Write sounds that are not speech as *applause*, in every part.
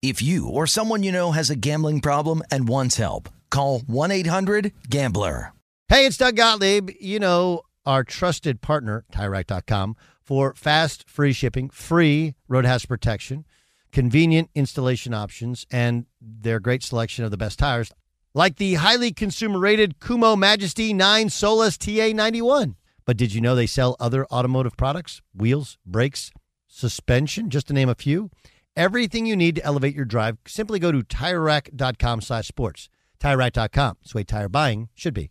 If you or someone you know has a gambling problem and wants help, call 1-800-GAMBLER. Hey, it's Doug Gottlieb. You know, our trusted partner, TireRack.com, for fast, free shipping, free road hazard protection, convenient installation options, and their great selection of the best tires like the highly consumer rated Kumho Majesty 9 Solus TA91. But did you know they sell other automotive products? Wheels, brakes, suspension, just to name a few. Everything you need to elevate your drive. Simply go to TireRack.com slash sports. TireRack.com. It's the way tire buying should be.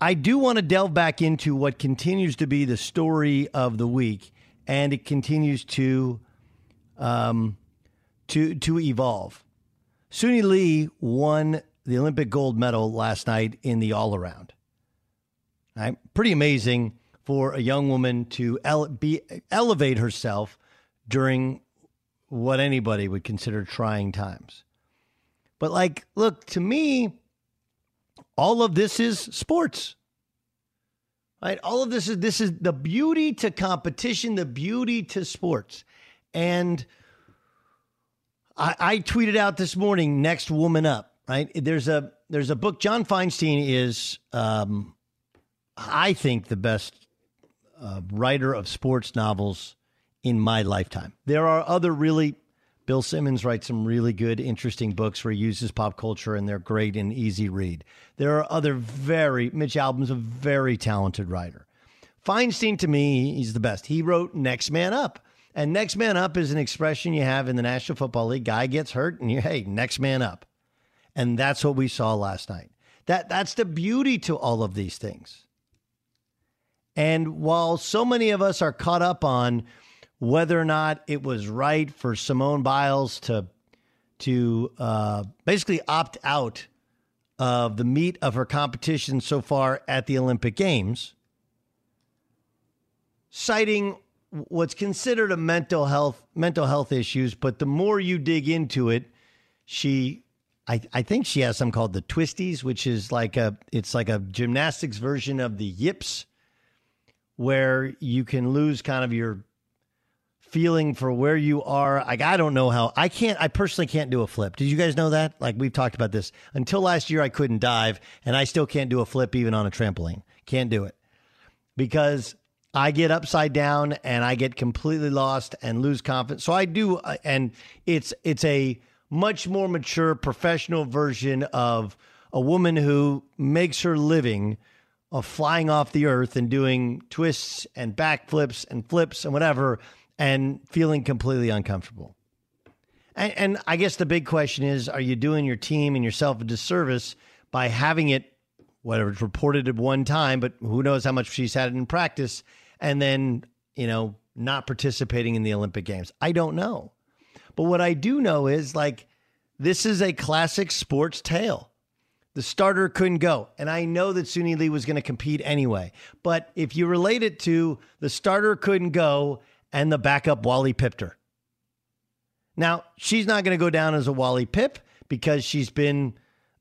I do want to delve back into what continues to be the story of the week, and it continues to um, to to evolve. Suni Lee won the Olympic gold medal last night in the all around. Right? Pretty amazing for a young woman to ele- be elevate herself during what anybody would consider trying times. But like, look to me, all of this is sports. Right? All of this is this is the beauty to competition, the beauty to sports. And I, I tweeted out this morning, next woman up, right? There's a there's a book. John Feinstein is um, I think the best uh, writer of sports novels in my lifetime. There are other really Bill Simmons writes some really good, interesting books where he uses pop culture and they're great and easy read. There are other very, Mitch Albom's a very talented writer. Feinstein, to me, he's the best. He wrote Next Man Up. And next man up is an expression you have in the National Football League. Guy gets hurt and you, hey, next man up. And that's what we saw last night. That that's the beauty to all of these things. And while so many of us are caught up on whether or not it was right for Simone Biles to to uh, basically opt out of the meat of her competition so far at the Olympic Games. citing what's considered a mental health mental health issues, but the more you dig into it, she I, I think she has something called the twisties, which is like a it's like a gymnastics version of the yips, where you can lose kind of your feeling for where you are. Like I don't know how I can't I personally can't do a flip. Did you guys know that? Like we've talked about this. Until last year I couldn't dive and I still can't do a flip even on a trampoline. Can't do it. Because I get upside down and I get completely lost and lose confidence. So I do uh, and it's it's a much more mature professional version of a woman who makes her living of flying off the earth and doing twists and backflips and flips and whatever and feeling completely uncomfortable. And, and, I guess the big question is are you doing your team and yourself a disservice by having it, whatever it's reported at one time, but who knows how much she's had it in practice, and then, you know, not participating in the Olympic Games? I don't know. But what I do know is like, this is a classic sports tale. The starter couldn't go. And I know that Suni Lee was going to compete anyway. But if you relate it to the starter couldn't go and the backup Wally pipped her. Now, she's not going to go down as a Wally Pipp because she's been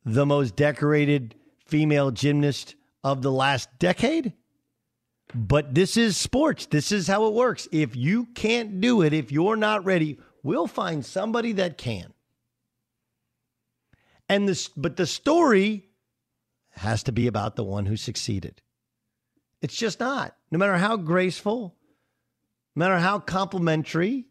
the most decorated female gymnast of the last decade. But this is sports. This is how it works. If you can't do it, if you're not ready, we'll find somebody that can. And this but the story has to be about the one who succeeded. It's just not. No matter how graceful, no matter how complimentary,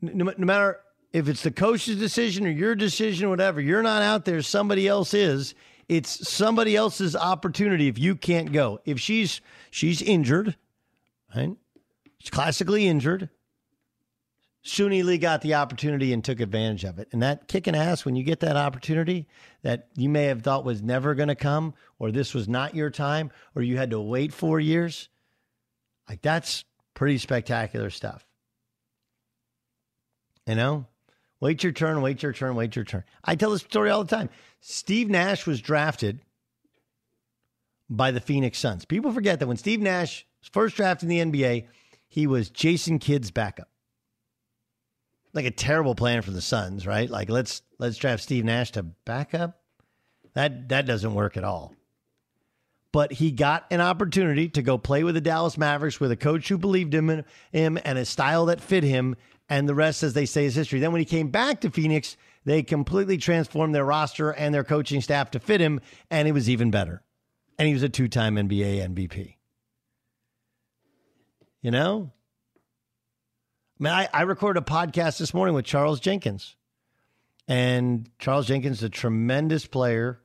no, no matter if it's the coach's decision or your decision, whatever, you're not out there, somebody else is. It's somebody else's opportunity if you can't go. If she's she's injured, right? She's classically injured. Suni Lee got the opportunity and took advantage of it. And that kicking ass when you get that opportunity that you may have thought was never going to come, or this was not your time, or you had to wait four years, like that's pretty spectacular stuff. You know, wait your turn, wait your turn, wait your turn. I tell this story all the time. Steve Nash was drafted by the Phoenix Suns. People forget that when Steve Nash was first drafted in the NBA, he was Jason Kidd's backup like a terrible plan for the Suns, right? Like let's let's draft Steve Nash to back up. That that doesn't work at all. But he got an opportunity to go play with the Dallas Mavericks with a coach who believed in him and a style that fit him, and the rest, as they say, is history. Then when he came back to Phoenix, they completely transformed their roster and their coaching staff to fit him, and it was even better. And he was a two-time NBA MVP. You know, I mean, I, I recorded a podcast this morning with Charles Jenkins. And Charles Jenkins is a tremendous player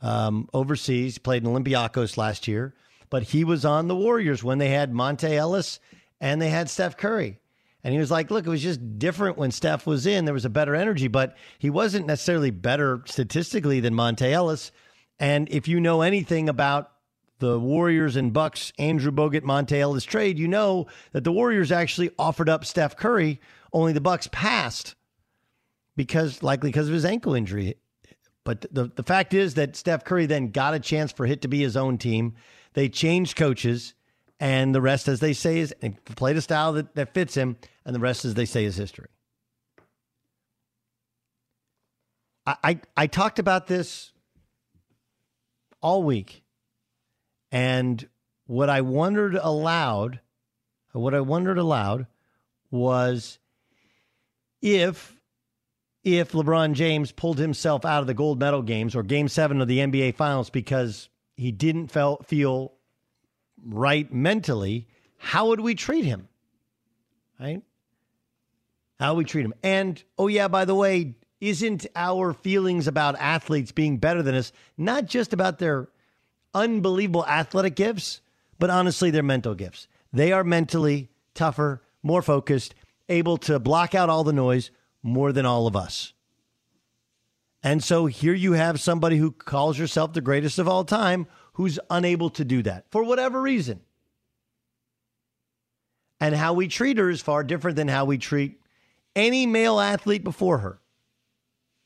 um, overseas. Played in Olympiacos last year, but he was on the Warriors when they had Monta Ellis and they had Steph Curry. And he was like, look, it was just different when Steph was in. There was a better energy, but he wasn't necessarily better statistically than Monta Ellis. And if you know anything about the Warriors and Bucks Andrew Bogut Monta Ellis trade, you know that the Warriors actually offered up Steph Curry, only the Bucks passed because likely because of his ankle injury. But the the fact is that Steph Curry then got a chance for it to be his own team. They changed coaches, and the rest, as they say, is played a style that, that fits him, and the rest, as they say, is history. I, I, I talked about this all week and what I wondered aloud, what I wondered aloud was if if LeBron James pulled himself out of the gold medal games or game 7 of the NBA finals because he didn't felt, feel right mentally, how would we treat him? Right? How we treat him. And oh yeah, by the way, isn't our feelings about athletes being better than us not just about their unbelievable athletic gifts, but honestly, they're mental gifts. They are mentally tougher, more focused, able to block out all the noise more than all of us. And so here you have somebody who calls herself the greatest of all time who's unable to do that for whatever reason. And how we treat her is far different than how we treat any male athlete before her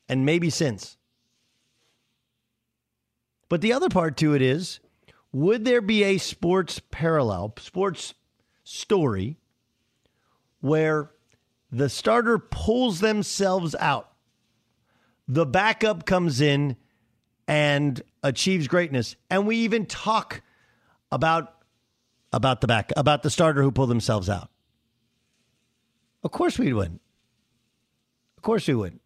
and maybe since. But the other part to it is would there be a sports parallel, sports story where the starter pulls themselves out, the backup comes in and achieves greatness, and we even talk about about the back about the starter who pulled themselves out? Of course we would. win. Of course we would.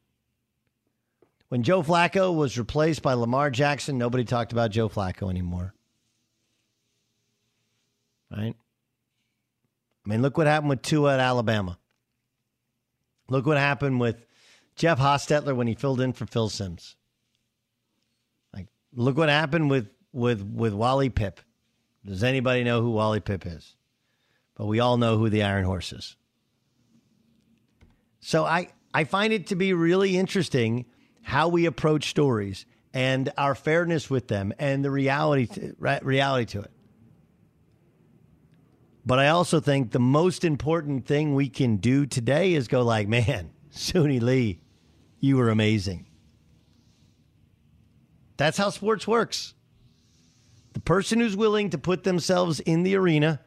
When Joe Flacco was replaced by Lamar Jackson, nobody talked about Joe Flacco anymore. Right? I mean, look what happened with Tua at Alabama. Look what happened with Jeff Hostetler when he filled in for Phil Simms. Like, look what happened with with with Wally Pipp. Does anybody know who Wally Pipp is? But we all know who the Iron Horse is. So I I find it to be really interesting how we approach stories and our fairness with them and the reality to, reality to it. But I also think the most important thing we can do today is go like, man, *laughs* Suni Lee, you were amazing. That's how sports works. The person who's willing to put themselves in the arena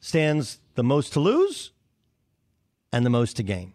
stands the most to lose and the most to gain.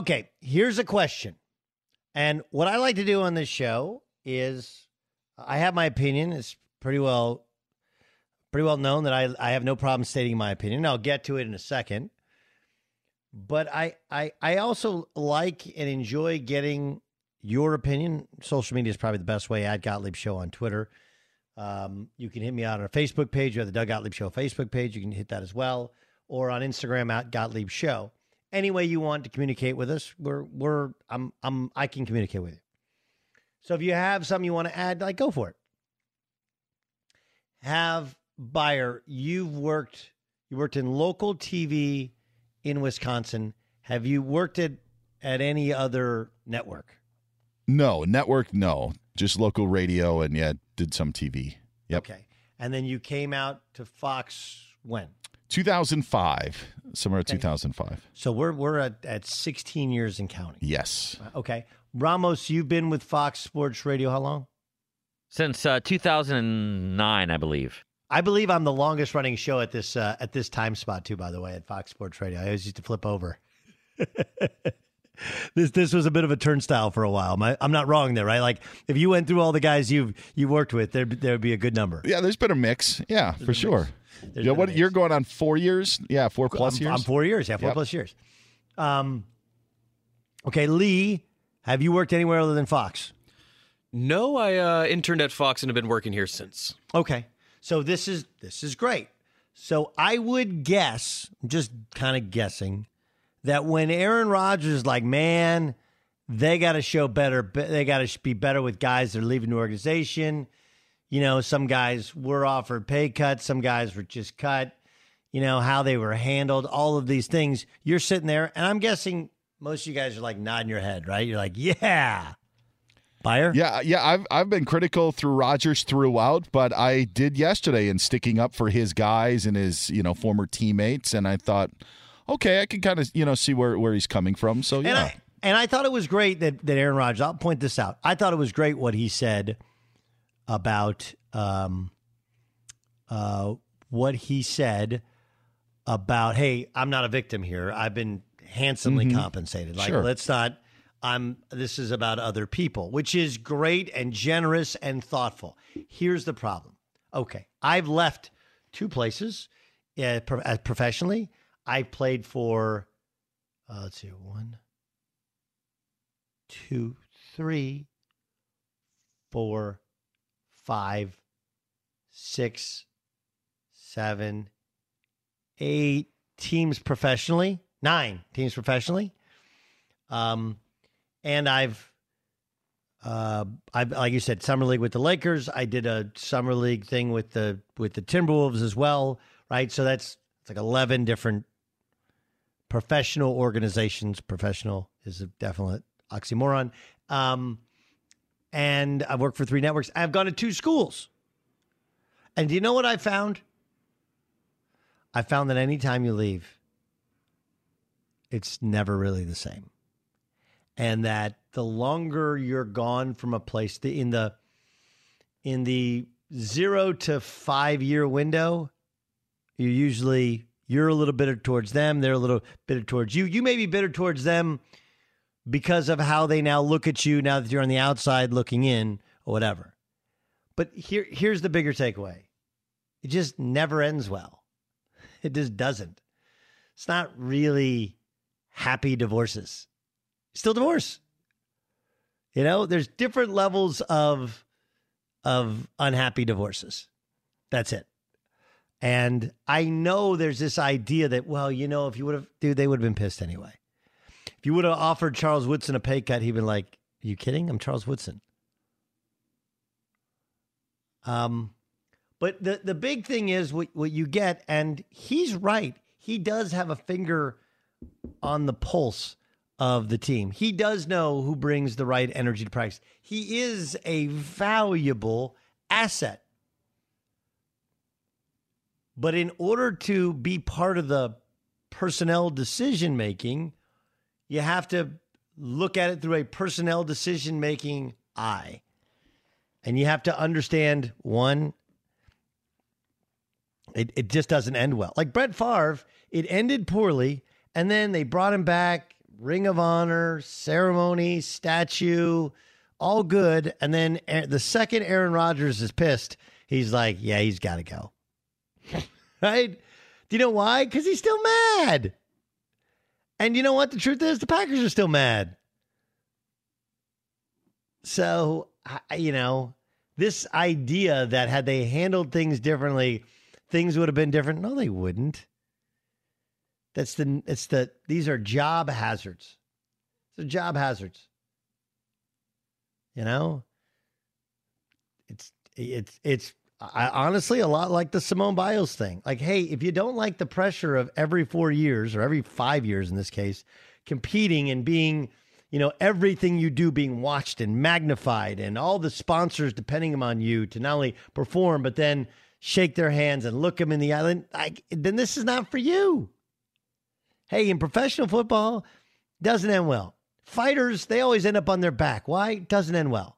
Okay, here's a question. And what I like to do on this show is I have my opinion. It's pretty well pretty well known that I, I have no problem stating my opinion. I'll get to it in a second. But I, I I also like and enjoy getting your opinion. Social media is probably the best way. At Gottlieb Show on Twitter. Um, you can hit me out on our Facebook page. Have the Doug Gottlieb Show Facebook page. You can hit that as well, or on Instagram at Gottlieb Show. Any way you want to communicate with us, we're we're I'm I'm I can communicate with you. So if you have something you want to add, like go for it. Have Beyer, you've worked you worked in local TV in Wisconsin. Have you worked at at any other network? No, network no. Just local radio and yeah, did some TV. Yep. Okay. And then you came out to Fox when? 2005, somewhere Okay. 2005. So we're we're at, at 16 years in counting. Yes. Okay. Ramos, you've been with Fox Sports Radio how long? Since uh, 2009, I believe. I believe I'm the longest running show at this uh, at this time spot too. By the way, at Fox Sports Radio, I always used to flip over. *laughs* this this was a bit of a turnstile for a while. My, I'm not wrong there, right? Like if you went through all the guys you've you worked with, there there would be a good number. Yeah, there's been a mix. Yeah, for sure. There's Yeah, been what mix. you're going on 4 years? Yeah, 4 plus I'm, years. I'm four years. Yeah, four Yep. plus years. Um, okay, Lee, have you worked anywhere other than Fox? No, I uh, interned at Fox and have been working here since. Okay. So this is this is great. So I would guess, just kind of guessing, that when Aaron Rodgers is like, man, they got to show better. They got to be better with guys that are leaving the organization. You know, some guys were offered pay cuts, some guys were just cut. You know how they were handled, all of these things. You're sitting there, and I'm guessing most of you guys are like nodding your head, right? You're like, yeah, Beyer. Yeah, yeah, I've I've been critical through Rodgers throughout, but I did yesterday in sticking up for his guys and his you know former teammates, and I thought, okay, I can kind of you know see where where he's coming from. So And yeah, I and I thought it was great that that Aaron Rodgers. I'll point this out. I thought it was great what he said about um, uh, what he said about. Hey, I'm not a victim here. I've been handsomely Mhm. compensated. Like, Sure. let's not. I'm. This is about other people, which is great and generous and thoughtful. Here's the problem. Okay, I've left two places uh, pro- uh, professionally. I played for. Uh, let's see, one, two, three, four, five, six, seven, eight teams professionally, nine teams professionally. Um, and I've, uh, I've like you said, summer league with the Lakers. I did a summer league thing with the with the Timberwolves as well, right? So that's it's like eleven different professional organizations. Professional is a definite oxymoron. Um, and I've worked for three networks. I've gone to two schools. And do you know what I found? I found that anytime you leave, it's never really the same. And that the longer you're gone from a place, the, in the in the zero to five year window, you're usually you're a little bitter towards them. They're a little bitter towards you. You may be bitter towards them because of how they now look at you now that you're on the outside looking in or whatever. But here here's the bigger takeaway. It just never ends well. *laughs* It just doesn't. It's not really happy divorces. Still divorce. You know, there's different levels of of unhappy divorces. That's it. And I know there's this idea that, well, you know, if you would have, dude, they would have been pissed anyway. If you would have offered Charles Woodson a pay cut, he'd been like, Are you kidding? I'm Charles Woodson. Um, but the, the big thing is what, what you get, and he's right. He does have a finger on the pulse of the team. He does know who brings the right energy to practice. He is a valuable asset. But in order to be part of the personnel decision making, you have to look at it through a personnel decision making eye. And you have to understand one, it, it just doesn't end well. Like Brett Favre, it ended poorly, and then they brought him back, Ring of Honor, ceremony, statue, all good. And then the second Aaron Rodgers is pissed, he's like, yeah, he's got to go. *laughs* right? Do you know why? Because he's still mad. And you know what? The truth is, the Packers are still mad. So, you know, this idea that had they handled things differently, things would have been different. No, they wouldn't. That's the it's the these are job hazards. It's a job hazards. You know? It's it's it's I, honestly a lot like the Simone Biles thing. Like, hey, if you don't like the pressure of every four years or every five years in this case, competing and being, you know, everything you do being watched and magnified and all the sponsors depending on you to not only perform, but then shake their hands and look them in the eye, then this is not for you. Hey, in professional football, doesn't end well. Fighters, they always end up on their back. Why? Doesn't end well.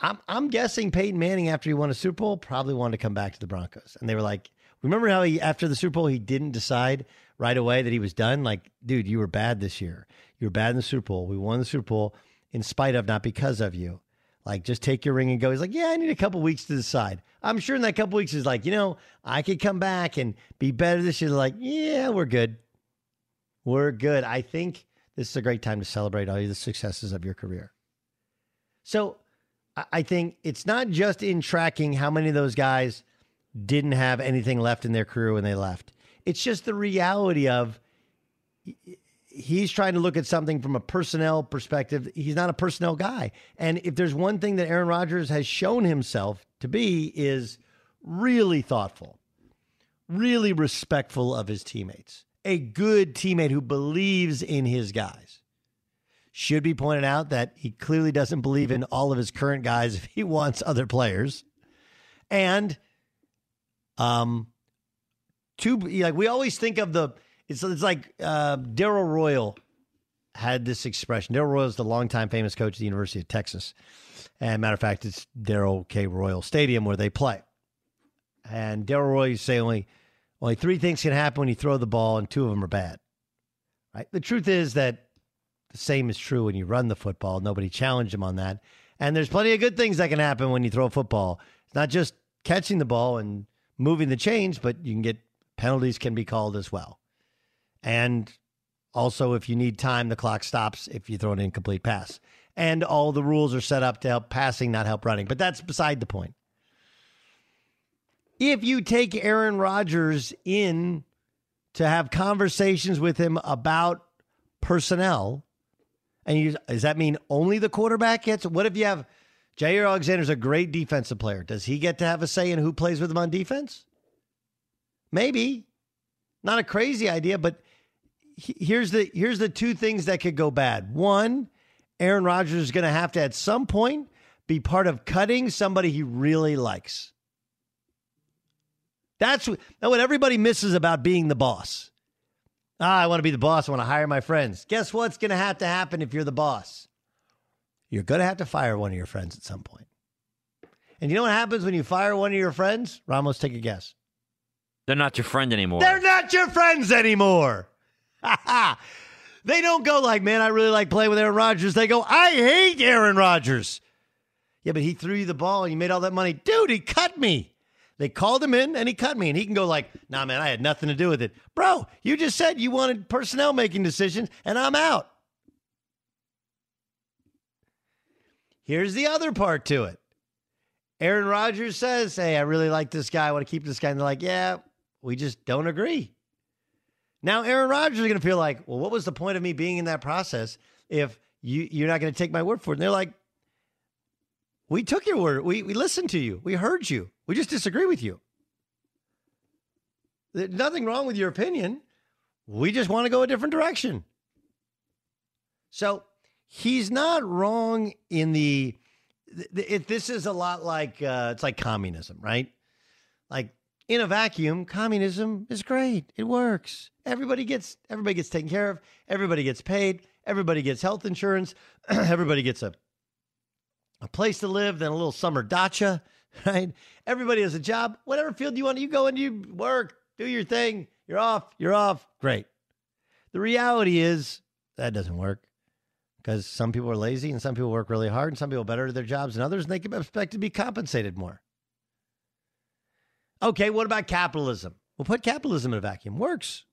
I'm I'm guessing Peyton Manning after he won a Super Bowl probably wanted to come back to the Broncos. And they were like, remember how he after the Super Bowl he didn't decide right away that he was done? Like, dude, you were bad this year. You were bad in the Super Bowl. We won the Super Bowl in spite of, not because of you. Like, just take your ring and go. He's like, yeah, I need a couple weeks to decide. I'm sure in that couple weeks he's like, you know, I could come back and be better this year. Like, yeah, we're good. We're good. I think this is a great time to celebrate all the successes of your career. So I think it's not just in tracking how many of those guys didn't have anything left in their career when they left. It's just the reality of he's trying to look at something from a personnel perspective. He's not a personnel guy. And if there's one thing that Aaron Rodgers has shown himself to be is really thoughtful, really respectful of his teammates, a good teammate who believes in his guys. Should be pointed out that he clearly doesn't believe in all of his current guys if he wants other players. And um two like we always think of the it's it's like uh, Darrell Royal had this expression. Darrell Royal is the longtime famous coach at the University of Texas. And matter of fact, it's Darrell K. Royal Stadium where they play. And Darrell Royal used to say only only three things can happen when you throw the ball, and two of them are bad. Right? The truth is that the same is true when you run the football. Nobody challenged him on that. And there's plenty of good things that can happen when you throw a football. It's not just catching the ball and moving the chains, but you can get penalties can be called as well. And also, if you need time, the clock stops if you throw an incomplete pass. And all the rules are set up to help passing, not help running. But that's beside the point. If you take Aaron Rodgers in to have conversations with him about personnel, and you, does that mean only the quarterback gets? What if you have Jaire Alexander's a great defensive player? Does he get to have a say in who plays with him on defense? Maybe. Not a crazy idea, but here's the here's the two things that could go bad. One, Aaron Rodgers is going to have to at some point be part of cutting somebody he really likes. That's what, that's what everybody misses about being the boss. Ah, I want to be the boss. I want to hire my friends. Guess what's going to have to happen if you're the boss? You're going to have to fire one of your friends at some point. And you know what happens when you fire one of your friends? Ramos, take a guess. They're not your friend anymore. They're not your friends anymore. *laughs* they don't go like, man, I really like playing with Aaron Rodgers. They go, I hate Aaron Rodgers. Yeah, but he threw you the ball and you made all that money. Dude, he cut me. They called him in and he cut me. And he can go like, nah, man, I had nothing to do with it. Bro, you just said you wanted personnel making decisions and I'm out. Here's the other part to it. Aaron Rodgers says, Hey, I really like this guy. I want to keep this guy. And they're like, Yeah, we just don't agree. Now, Aaron Rodgers is going to feel like, well, what was the point of me being in that process if you, you're not going to take my word for it? And they're like, we took your word. We, we listened to you. We heard you. We just disagree with you. There's nothing wrong with your opinion. We just want to go a different direction. So he's not wrong in the. If this is a lot like uh, it's like communism, right? Like in a vacuum, communism is great. It works. Everybody gets everybody gets taken care of. Everybody gets paid. Everybody gets health insurance. *clears throat* everybody gets a a place to live, then a little summer dacha, *laughs* right? Everybody has a job. Whatever field you want, you go and you work, do your thing. You're off. You're off. Great. The reality is that doesn't work because some people are lazy and some people work really hard and some people better at their jobs than others and they can expect to be compensated more. Okay, what about capitalism? Well, put capitalism in a vacuum. Works.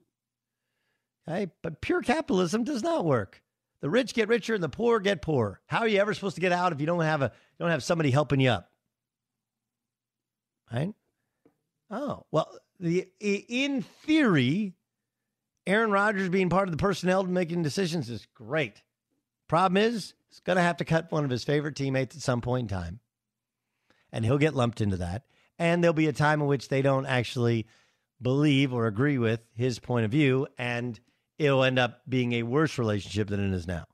Okay, but pure capitalism does not work. The rich get richer and the poor get poorer. How are you ever supposed to get out if you don't have a don't have somebody helping you up? Right? Oh, well, the in theory, Aaron Rodgers being part of the personnel making decisions is great. Problem is, he's going to have to cut one of his favorite teammates at some point in time. And he'll get lumped into that. And there'll be a time in which they don't actually believe or agree with his point of view. And it'll end up being a worse relationship than it is now.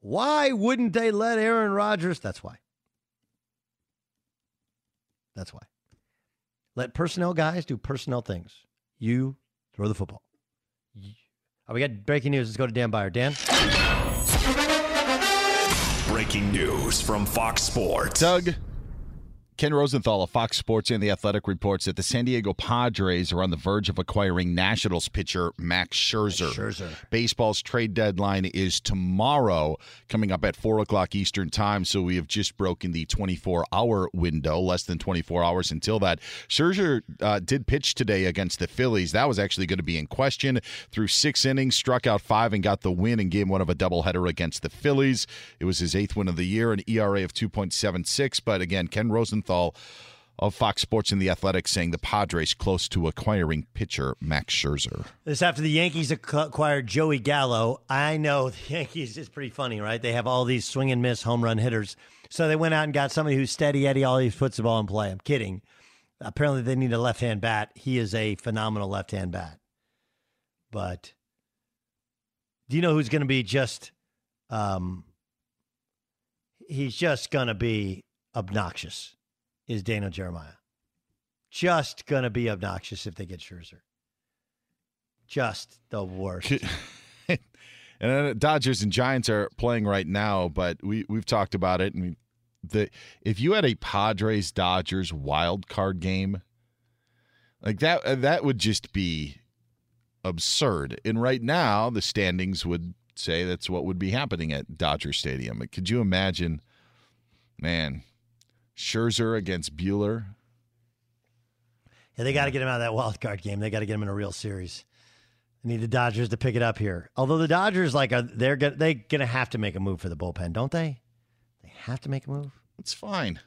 Why wouldn't they let Aaron Rodgers? That's why. That's why. Let personnel guys do personnel things. You throw the football. Oh, we got breaking news. Let's go to Dan Beyer. Dan. Breaking news from Fox Sports. Doug, Ken Rosenthal of Fox Sports and The Athletic reports that the San Diego Padres are on the verge of acquiring Nationals pitcher Max Scherzer. Scherzer. Baseball's trade deadline is tomorrow, coming up at 4 o'clock Eastern Time. So we have just broken the 24 hour window, less than 24 hours until that. Scherzer uh, did pitch today against the Phillies. That was actually going to be in question. Through six innings, struck out five, and got the win in game one of a doubleheader against the Phillies. It was his eighth win of the year, an ERA of 2.76. But again, Ken Rosenthal of Fox Sports and The Athletic saying the Padres close to acquiring pitcher Max Scherzer. This after the Yankees acquired Joey Gallo. I know the *laughs* Yankees is pretty funny, right? They have all these swing and miss home run hitters. So they went out and got somebody who's steady Eddie, all he puts the ball in play. I'm kidding. Apparently they need a left hand bat. He is a phenomenal left hand bat. But do you know who's going to be just um he's just going to be obnoxious is Daniel Jeremiah. Just going to be obnoxious if they get Scherzer. Just the worst. *laughs* and uh, Dodgers and Giants are playing right now, but we we've talked about it. And the if you had a Padres Dodgers wild card game, like that, uh, that would just be absurd. And right now, the standings would say that's what would be happening at Dodger Stadium. Could you imagine, man? Scherzer against Buehler. Yeah, they got to get him out of that wild card game. They got to get him in a real series. They need the Dodgers to pick it up here. Although the Dodgers, like, are they're gonna they gonna have to make a move for the bullpen, don't they? They have to make a move. It's fine.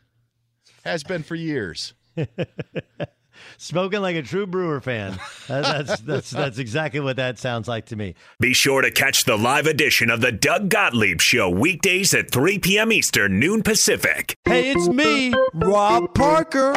Has been for years. *laughs* Spoken like a true Brewer fan. Uh, that's, *laughs* that's, that's exactly what that sounds like to me. Be sure to catch the live edition of the Doug Gottlieb Show weekdays at 3 p.m. Eastern, noon Pacific. Hey, it's me, Rob Parker.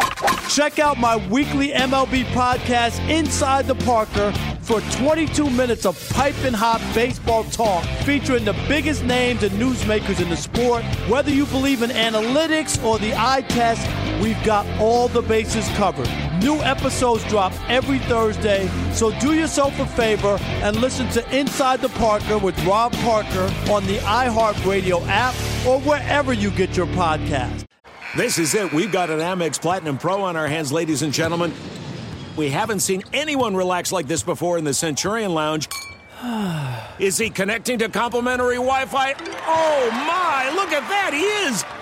Check out my weekly MLB podcast, Inside the Parker, for 22 minutes of piping hot baseball talk featuring the biggest names and newsmakers in the sport. Whether you believe in analytics or the eye test, we've got all the bases covered. New episodes drop every Thursday, so do yourself a favor and listen to Inside the Parker with Rob Parker on the iHeartRadio app or wherever you get your podcast. This is it. We've got an Amex Platinum Pro on our hands, ladies and gentlemen. We haven't seen anyone relax like this before in the Centurion Lounge. *sighs* Is he connecting to complimentary Wi Fi? Oh my, look at that! He is!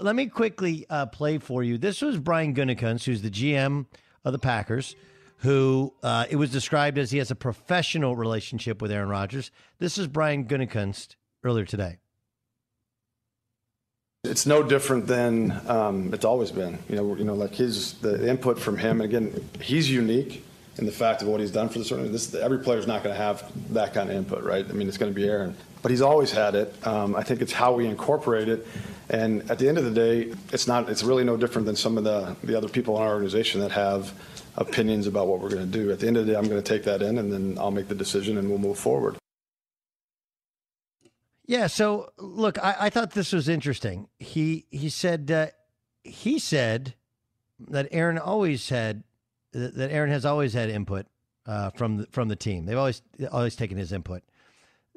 Let me quickly uh, play for you. This was Brian Gutekunst, who's the GM of the Packers, who uh, it was described as he has a professional relationship with Aaron Rodgers. This is Brian Gutekunst earlier today. It's no different than um, it's always been. You know, you know, like his the input from him. And again, he's unique in the fact of what he's done for the. This every player's not going to have that kind of input, right? I mean, it's going to be Aaron, but he's always had it. Um, I think it's how we incorporate it. And at the end of the day, it's not. It's really no different than some of the the other people in our organization that have opinions about what we're going to do. At the end of the day, I'm going to take that in, and then I'll make the decision, and we'll move forward. Yeah. So look, I, I thought this was interesting. He he said uh, he said that Aaron always had that Aaron has always had input uh, from the, from the team. They've always always taken his input.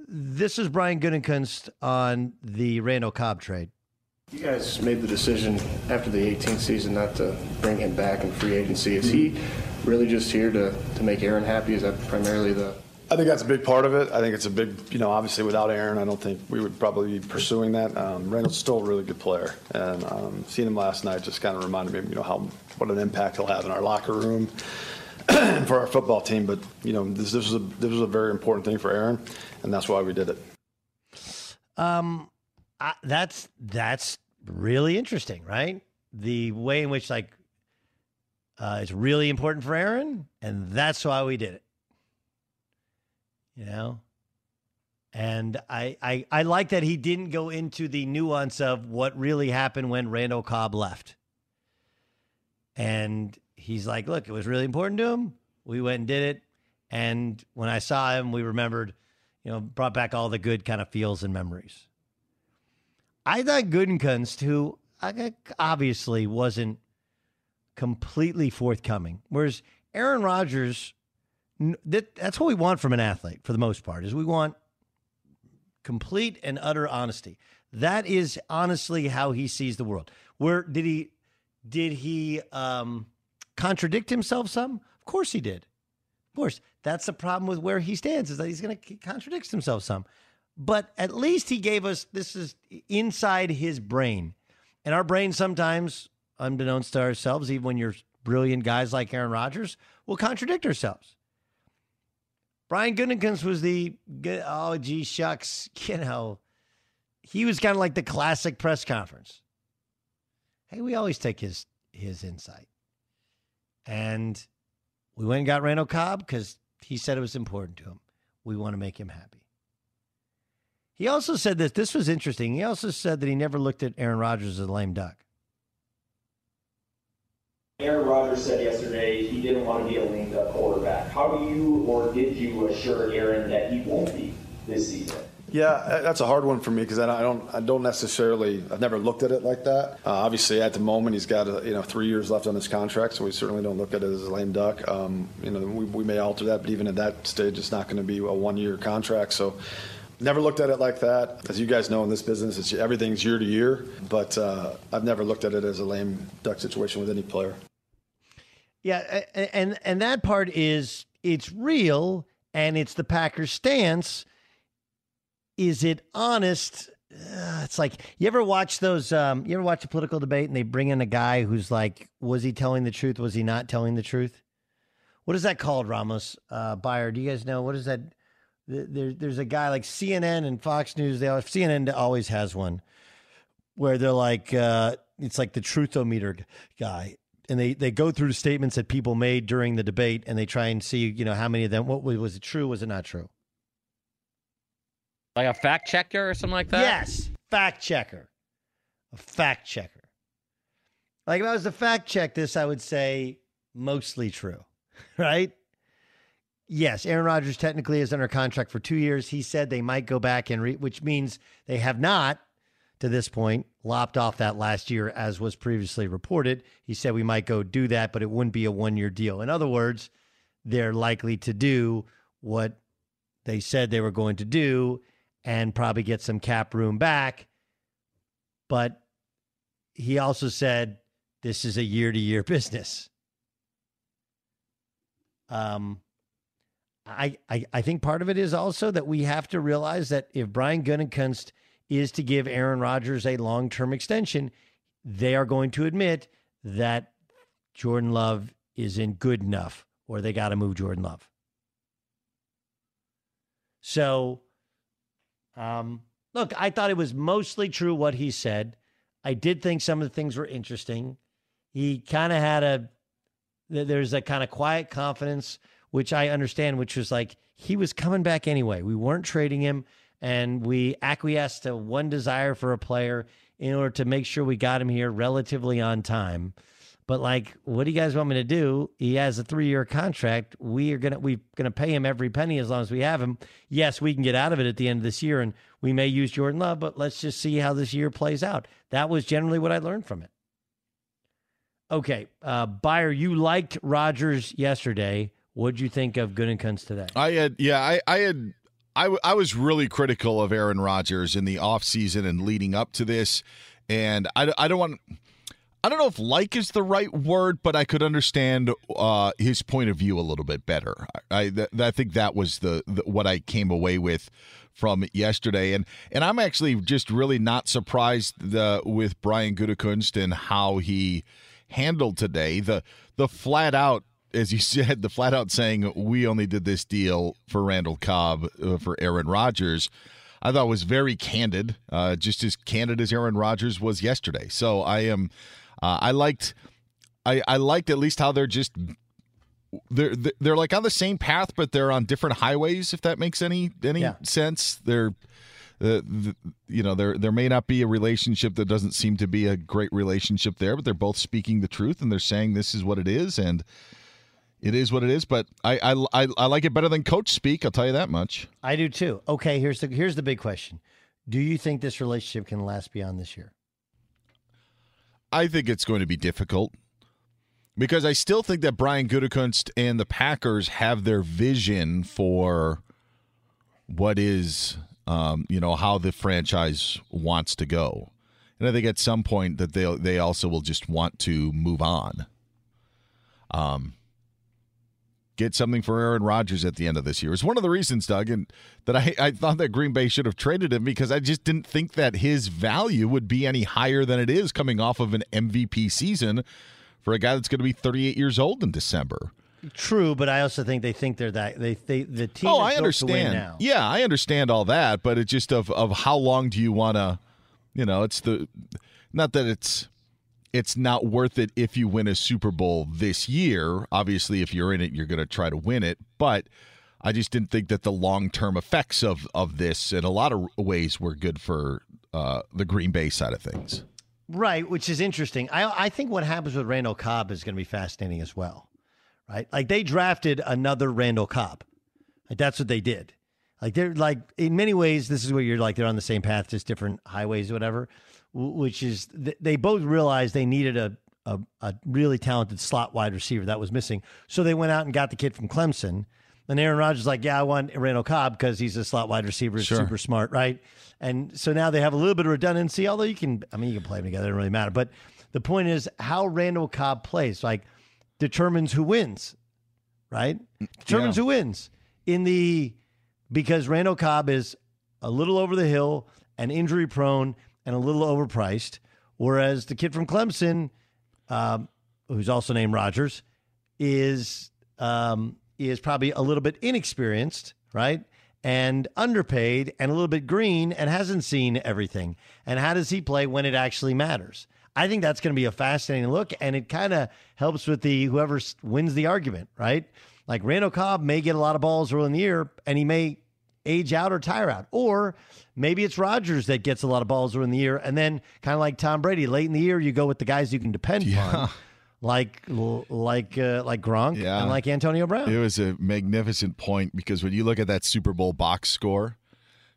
This is Brian Gutekunst on the Randall Cobb trade. You guys made the decision after the 18th season not to bring him back in free agency. Is he really just here to, to make Aaron happy? Is that primarily the I think that's a big part of it. I think it's a big, you know, obviously without Aaron, I don't think we would probably be pursuing that. Um, Randall's still a really good player, and um, seeing him last night just kind of reminded me, you know, how what an impact he'll have in our locker room *clears throat* for our football team. But you know, this, this was a this was a very important thing for Aaron, and that's why we did it. Um, I, that's that's really interesting, right? The way in which like uh, it's really important for Aaron, and that's why we did it. You know? And I, I, I like that he didn't go into the nuance of what really happened when Randall Cobb left. And he's like, look, it was really important to him. We went and did it. And when I saw him, we remembered, you know, brought back all the good kind of feels and memories. I thought Gutekunst, who obviously wasn't completely forthcoming, whereas Aaron Rodgers, that, that's what we want from an athlete for the most part, is we want complete and utter honesty. That is honestly how he sees the world. Where did he did he um, contradict himself some? Of course he did. Of course, that's the problem with where he stands is that he's going to contradict himself some. But at least he gave us this is inside his brain. And our brain sometimes, unbeknownst to ourselves, even when you're brilliant guys like Aaron Rodgers, will contradict ourselves. Brian Gutekunst was the oh gee shucks, *laughs* you know, he was kind of like the classic press conference. Hey, we always take his his insight, and we went and got Randall Cobb because he said it was important to him. We want to make him happy. He also said that this was interesting. He also said that he never looked at Aaron Rodgers as a lame duck. Aaron Rodgers said yesterday he didn't want to be a lame duck quarterback. How do you or did you assure Aaron that he won't be this season? Yeah, that's a hard one for me because I don't, I don't necessarily. I've never looked at it like that. Uh, obviously, at the moment, he's got a, you know three years left on his contract, so we certainly don't look at it as a lame duck. Um, you know, we, we may alter that, but even at that stage, it's not going to be a one-year contract. So, never looked at it like that. As you guys know, in this business, it's everything's year to year. But uh, I've never looked at it as a lame duck situation with any player. Yeah, and and that part is it's real, and it's the Packers' stance is it honest? Uh, it's like you ever watch those um, you ever watch a political debate and they bring in a guy who's like was he telling the truth was he not telling the truth what is that called ramos uh, Beyer do you guys know what is that there, there's a guy like cnn and fox news they always, cnn always has one where they're like uh, it's like the truthometer guy and they, they go through statements that people made during the debate and they try and see you know how many of them what was it true was it not true like a fact checker or something like that? Yes, fact checker. A fact checker. Like if I was to fact check this, I would say mostly true, *laughs* right? Yes, Aaron Rodgers technically is under contract for two years. He said they might go back and re, which means they have not, to this point, lopped off that last year as was previously reported. He said we might go do that, but it wouldn't be a one year deal. In other words, they're likely to do what they said they were going to do and probably get some cap room back. But he also said this is a year to year business. Um, I, I, I think part of it is also that we have to realize that if Brian Gutekunst is to give Aaron Rodgers a long term extension, they are going to admit that Jordan Love isn't good enough, or they got to move Jordan Love. So um, look, I thought it was mostly true what he said. I did think some of the things were interesting. He kind of had a, there's a kind of quiet confidence, which I understand, which was like he was coming back anyway. We weren't trading him, and we acquiesced to one desire for a player in order to make sure we got him here relatively on time. But like, what do you guys want me to do? He has a three-year contract. We are gonna we're gonna pay him every penny as long as we have him. Yes, we can get out of it at the end of this year, and we may use Jordan Love, but let's just see how this year plays out. That was generally what I learned from it. Okay, uh, Beyer, you liked Rodgers yesterday. What'd you think of Gutekunst today? I had, yeah, I, I had I, I was really critical of Aaron Rodgers in the offseason and leading up to this. And I, I don't want I don't know if like is the right word, but I could understand uh, his point of view a little bit better. I, th- I think that was the, the, what I came away with from yesterday, and and I'm actually just really not surprised the, with Brian Gutekunst and how he handled today. The the flat out, as you *laughs* said, the flat out saying we only did this deal for Randall Cobb uh, for Aaron Rodgers. I thought was very candid, uh, just as candid as Aaron Rodgers was yesterday. So I am uh, I liked, I, I liked at least how they're just they're they're like on the same path, but they're on different highways. If that makes any any Yeah. sense, they're. Uh, th- you know there there may not be a relationship that doesn't seem to be a great relationship there, but they're both speaking the truth and they're saying this is what it is and it is what it is. But I I, I, I like it better than coach speak. I'll tell you that much. I do too. Okay, here's the here's the big question. Do you think this relationship can last beyond this year? I think it's going to be difficult because I still think that Brian Gutekunst and the Packers have their vision for what is, um, you know, how the franchise wants to go, and I think at some point that they they also will just want to move on. Um, get something for Aaron Rodgers at the end of this year. It's one of the reasons, Doug, and that I, I thought that Green Bay should have traded him because I just didn't think that his value would be any higher than it is coming off of an MVP season for a guy that's going to be 38 years old in December. True, but I also think they think they're that they they the team. oh, is I built to win understand. now. Yeah, I understand all that, but it's just of of how long do you want to, you know, it's the not that it's it's not worth it if you win a Super Bowl this year. Obviously, if you're in it, you're going to try to win it, but I just didn't think that the long term effects of of this in a lot of ways were good for uh, the Green Bay side of things. Right, which is interesting. I I think what happens with Randall Cobb is going to be fascinating as well. Right, like they drafted another Randall Cobb. Like that's what they did. Like they're like in many ways, this is where you're like they're on the same path, just different highways, or whatever. Which is they both realized they needed a, a a really talented slot wide receiver that was missing, so they went out and got the kid from Clemson. And Aaron Rodgers is like, yeah, I want Randall Cobb because he's a slot wide receiver, Sure. super smart, right? And so now they have a little bit of redundancy, although you can, I mean, you can play them together, it doesn't really matter. But the point is how Randall Cobb plays, like, determines who wins, right? Determines Yeah. who wins in the because Randall Cobb is a little over the hill and injury prone and a little overpriced, whereas the kid from Clemson, um, who's also named Rodgers, is um, is probably a little bit inexperienced, right? And underpaid and a little bit green and hasn't seen everything. And how does he play when it actually matters? I think that's going to be a fascinating look, and it kind of helps with the whoever wins the argument, right? Like Randall Cobb may get a lot of balls early in the year, and he may age out or tire out, or maybe it's Rodgers that gets a lot of balls in the year, and then kind of like Tom Brady, late in the year, you go with the guys you can depend on, like like uh, like Gronk Yeah. and like Antonio Brown. It was a magnificent point because when you look at that Super Bowl box score,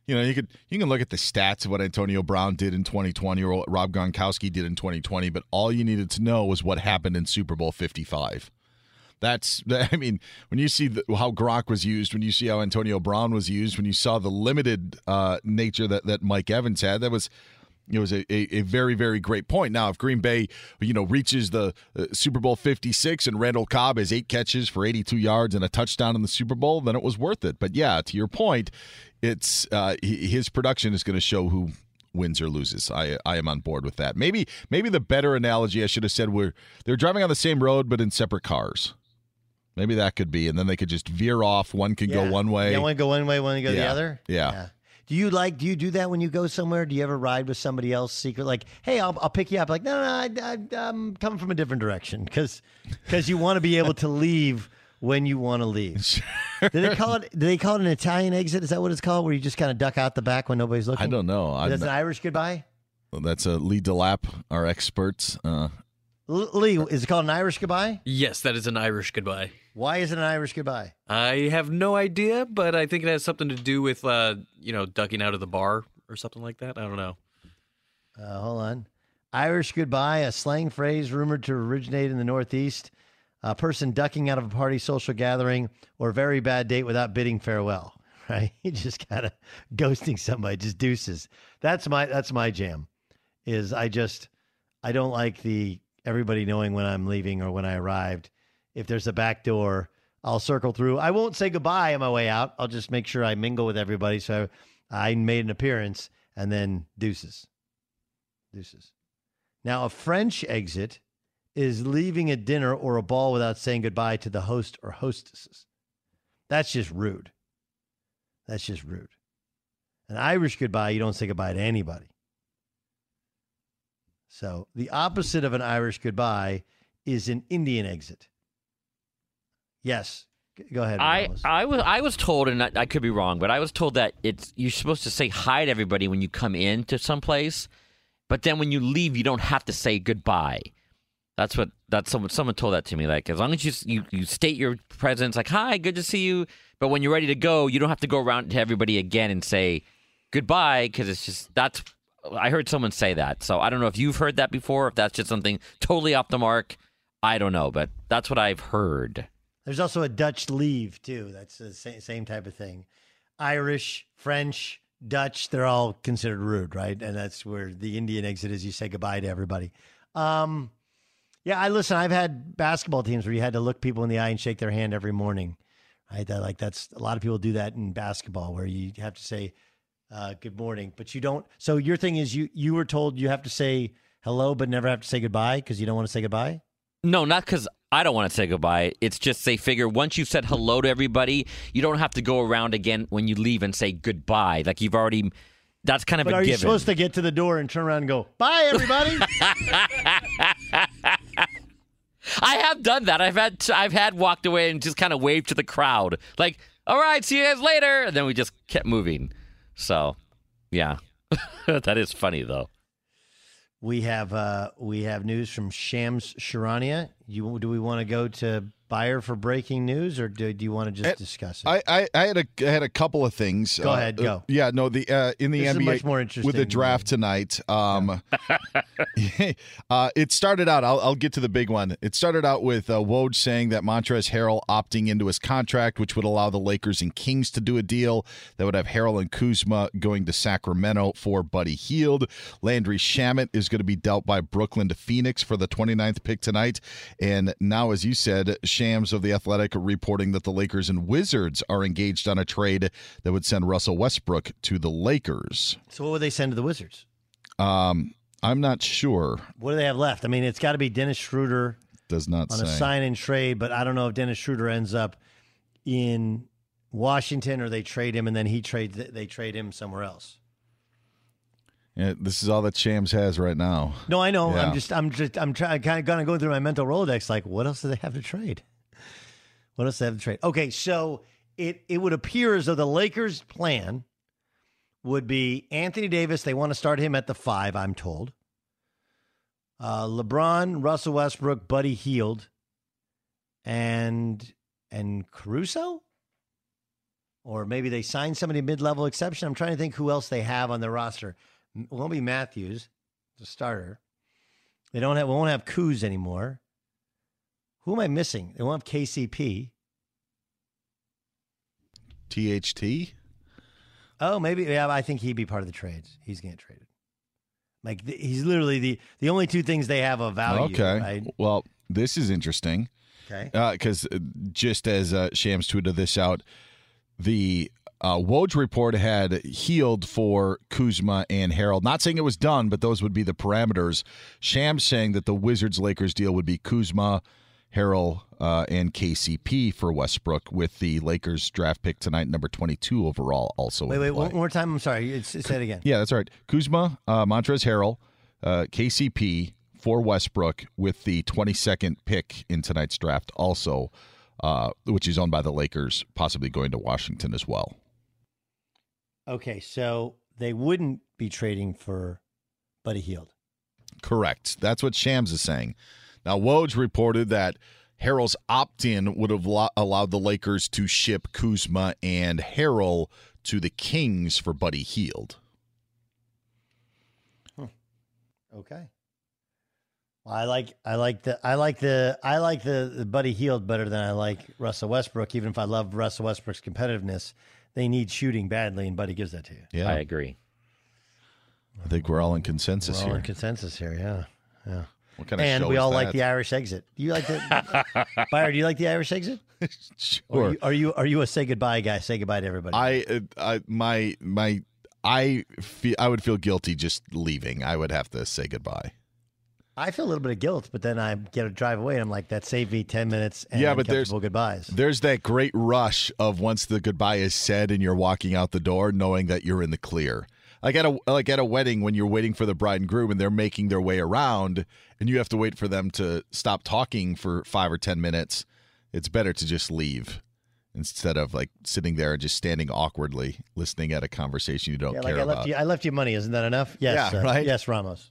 you know, you could you can look at the stats of what Antonio Brown did in 2020 or what Rob Gronkowski did in 2020, but all you needed to know was what happened in Super Bowl 55. That's *laughs* I mean, when you see the, how Gronk was used, when you see how Antonio Brown was used, when you saw the limited uh, nature that that Mike Evans had, that was it was a, a, a very very great point. Now, if Green Bay you know reaches the uh, Super Bowl 56 and Randall Cobb has eight catches for 82 yards and a touchdown in the Super Bowl, then it was worth it. But yeah, to your point, it's uh, his production is going to show who wins or loses. I I am on board with that. Maybe maybe the better analogy I should have said were they're driving on the same road but in separate cars. Maybe that could be, and then they could just veer off. One could Yeah. go one way. Yeah, one go one way, one go the other. Yeah. Do you like? Do you do that when you go somewhere? Do you ever ride with somebody else secret? Like, hey, I'll, I'll pick you up. Like, no, no, I, I, I'm coming from a different direction because because you want to be able to leave when you want to leave. Do they call it? Do they call it an Italian exit? Is that what it's called? Where you just kind of duck out the back when nobody's looking? I don't know. I'm That's an Irish goodbye. Well, That's a Lee Delap, our experts. Uh, L- Lee, is it called an Irish goodbye? Yes, that is an Irish goodbye. Why is it an Irish goodbye? I have no idea, but I think it has something to do with, uh, you know, ducking out of the bar or something like that. I don't know. Uh, hold on. Irish goodbye, a slang phrase rumored to originate in the Northeast. A person ducking out of a party, social gathering, or very bad date without bidding farewell. *laughs* Right? You just kind of *laughs* ghosting somebody, just deuces. That's my that's my jam. Is I just I don't like the everybody knowing when I'm leaving or when I arrived. If there's a back door, I'll circle through. I won't say goodbye on my way out. I'll just make sure I mingle with everybody. So I made an appearance and then deuces. Deuces. Now, a French exit is leaving a dinner or a ball without saying goodbye to the host or hostesses. That's just rude. That's just rude. An Irish goodbye, you don't say goodbye to anybody. So the opposite of an Irish goodbye is an Indian exit. Yes. Go ahead. I, I was I was told, and I, I could be wrong, but I was told that it's you're supposed to say hi to everybody when you come into some place, but then when you leave, you don't have to say goodbye. That's what that's someone someone told that to me. Like as long as you you, you state your presence, like hi, good to see you. But when you're ready to go, you don't have to go around to everybody again and say goodbye because it's just that's. I heard someone say that, so I don't know if you've heard that before. If that's just something totally off the mark, I don't know, but that's what I've heard. There's also a Dutch leave too. That's the same, same type of thing. Irish, French, Dutch, they're all considered rude, right? And that's where the Indian exit is. You say goodbye to everybody. Um, yeah, I listen. I've had basketball teams where you had to look people in the eye and shake their hand every morning. Right? That like that's a lot of people do that in basketball where you have to say uh, good morning, but you don't. So your thing is you you were told you have to say hello, but never have to say goodbye because you don't want to say goodbye. No, not because I don't want to say goodbye. It's just they figure once you've said hello to everybody, you don't have to go around again when you leave and say goodbye. Like you've already. That's kind of But a are you given. supposed to get to the door and turn around and go bye everybody? *laughs* I have done that. I've had I've had walked away and just kind of waved to the crowd, like, "All right, see you guys later," and then we just kept moving. So, yeah, *laughs* that is funny though. We have uh, we have news from Shams Charania. You do we want to go to Beyer for breaking news, or do, do you want to just discuss it? I, I, I had a I had a couple of things. Go Uh, ahead, uh, go. yeah, no, the uh, in the This is NBA much more with interesting the draft tonight. Um, *laughs* uh, it started out. I'll, I'll get to the big one. It started out with uh, Woj saying that Montrezl Harrell opting into his contract, which would allow the Lakers and Kings to do a deal that would have Harrell and Kuzma going to Sacramento for Buddy Hield. Landry Shamet is going to be dealt by Brooklyn to Phoenix for the 29th pick tonight. And now, as you said, Shams of the Athletic reporting that the Lakers and Wizards are engaged on a trade that would send Russell Westbrook to the Lakers. so what would they send to the Wizards? Um, I'm not sure. What do they have left? I mean, it's got to be Dennis Schroeder Does not on say. a sign and trade, but I don't know if Dennis Schroeder ends up in Washington or they trade him and then he trade they trade him somewhere else. Yeah, this is all that Shams has right now. No, I know. Yeah. I'm just, I'm just, I'm trying, kind of going to go through my mental rolodex. Like, what else do they have to trade? What else do they have to trade? Okay, so it it would appear as though the Lakers' plan would be Anthony Davis. They want to start him at the five. I'm told. Uh, LeBron, Russell Westbrook, Buddy Hield, and and Caruso, or maybe they sign somebody mid-level exception. I'm trying to think who else they have on their roster. It won't be Matthews, the starter. They don't have. We won't have Kuz anymore. Who am I missing? They won't have KCP. THT? Oh, maybe. Yeah, I think he'd be part of the trades. He's getting traded. Like th- he's literally the the only two things they have of value. okay. Right? Well, this is interesting. Okay. Because uh, just as uh, Shams tweeted this out, the uh, Woj report had Hield for Kuzma and Harrell. Not saying it was done, but those would be the parameters. Shams saying that the Wizards Lakers deal would be Kuzma, Harrell, uh, and KCP for Westbrook, with the Lakers draft pick tonight, number 22 overall, also. Wait, wait, play. one more time. I'm sorry. It's, say it again. Yeah, that's right. Kuzma, uh, Montrez Harrell, uh, KCP for Westbrook with the 22nd pick in tonight's draft, also, uh, which is owned by the Lakers, possibly going to Washington as well. Okay, so they wouldn't be trading for Buddy Hield. Correct. That's what Shams is saying. Now, Woj reported that Harrell's opt in would have lo- allowed the Lakers to ship Kuzma and Harrell to the Kings for Buddy Hield. Okay. Well, I like I like the I like the I like the, the Buddy Hield better than I like Russell Westbrook. Even if I love Russell Westbrook's competitiveness, they need shooting badly, and Buddy gives that to you. Yeah. I agree. I think we're all in consensus We're all here. in consensus here. Yeah, yeah. What kind of and show we is all like the Irish exit. Do you like the *laughs* Byron? Do you like the Irish exit? *laughs* Sure. Are you, are you are you a say goodbye guy? Say goodbye to everybody. I, uh, I, my, my, I feel I would feel guilty just leaving. I would have to say goodbye. I feel a little bit of guilt, but then I get to drive away, and I'm like, that saved me ten minutes. And yeah, but there's goodbyes. There's that great rush of once the goodbye is said and you're walking out the door, knowing that you're in the clear. Like at a like at a wedding when you're waiting for the bride and groom and they're making their way around, and you have to wait for them to stop talking for five or ten minutes, it's better to just leave instead of like sitting there and just standing awkwardly listening at a conversation you don't Yeah, care like I about. left you. I left you money. Isn't that enough? Yes. Yeah, uh, right? Yes, Ramos.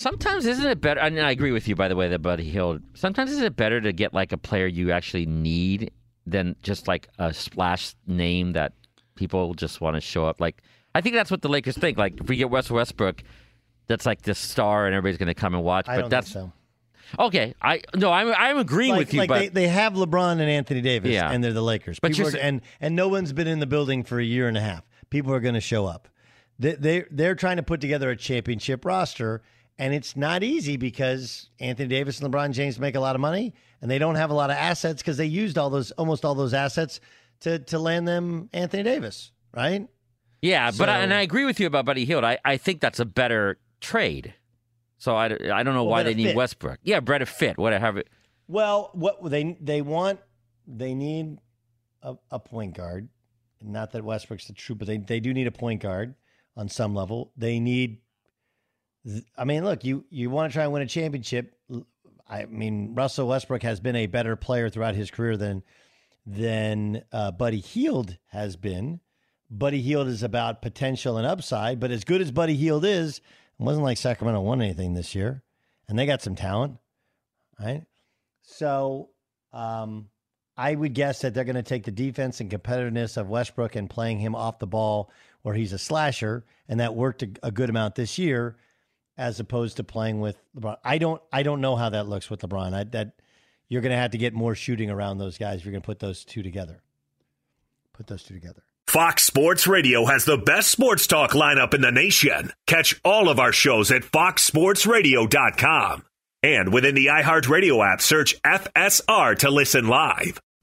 Sometimes isn't it better? And I agree with you, by the way, that Buddy Hield. Sometimes isn't it better to get like a player you actually need than just like a splash name that people just want to show up? Like I think that's what the Lakers think. Like if we get West Westbrook, that's like the star, and everybody's going to come and watch. I but that's think okay. I no, I'm I'm agreeing like, with you, like but they, they have LeBron and Anthony Davis, Yeah. and they're the Lakers. But are- and and no one's been in the building for a year and a half. People are going to show up. They they they're trying to put together a championship roster, and it's not easy because Anthony Davis and LeBron James make a lot of money, and they don't have a lot of assets because they used all those almost all those assets to to land them Anthony Davis, right? yeah, but I, and I agree with you about Buddy Hield. I I think that's a better trade. So I, I don't know Well, why they need fit. Westbrook. Yeah, better fit. Whatever. Well, what they they want, they need a, a point guard. Not that Westbrook's the true, but they they do need a point guard on some level. They need. I mean, look, you you want to try and win a championship. I mean, Russell Westbrook has been a better player throughout his career than than uh, Buddy Hield has been. Buddy Hield is about potential and upside, but as good as Buddy Hield is, it wasn't like Sacramento won anything this year, and they got some talent, right? So um, I would guess that they're going to take the defense and competitiveness of Westbrook and playing him off the ball where he's a slasher, and that worked a, a good amount this year, as opposed to playing with LeBron. I don't I don't know how that looks with LeBron. I, that you're going to have to get more shooting around those guys if you're going to put those two together. Put those two together. Fox Sports Radio has the best sports talk lineup in the nation. Catch all of our shows at foxsportsradio.com. And within the iHeartRadio app, search FSR to listen live.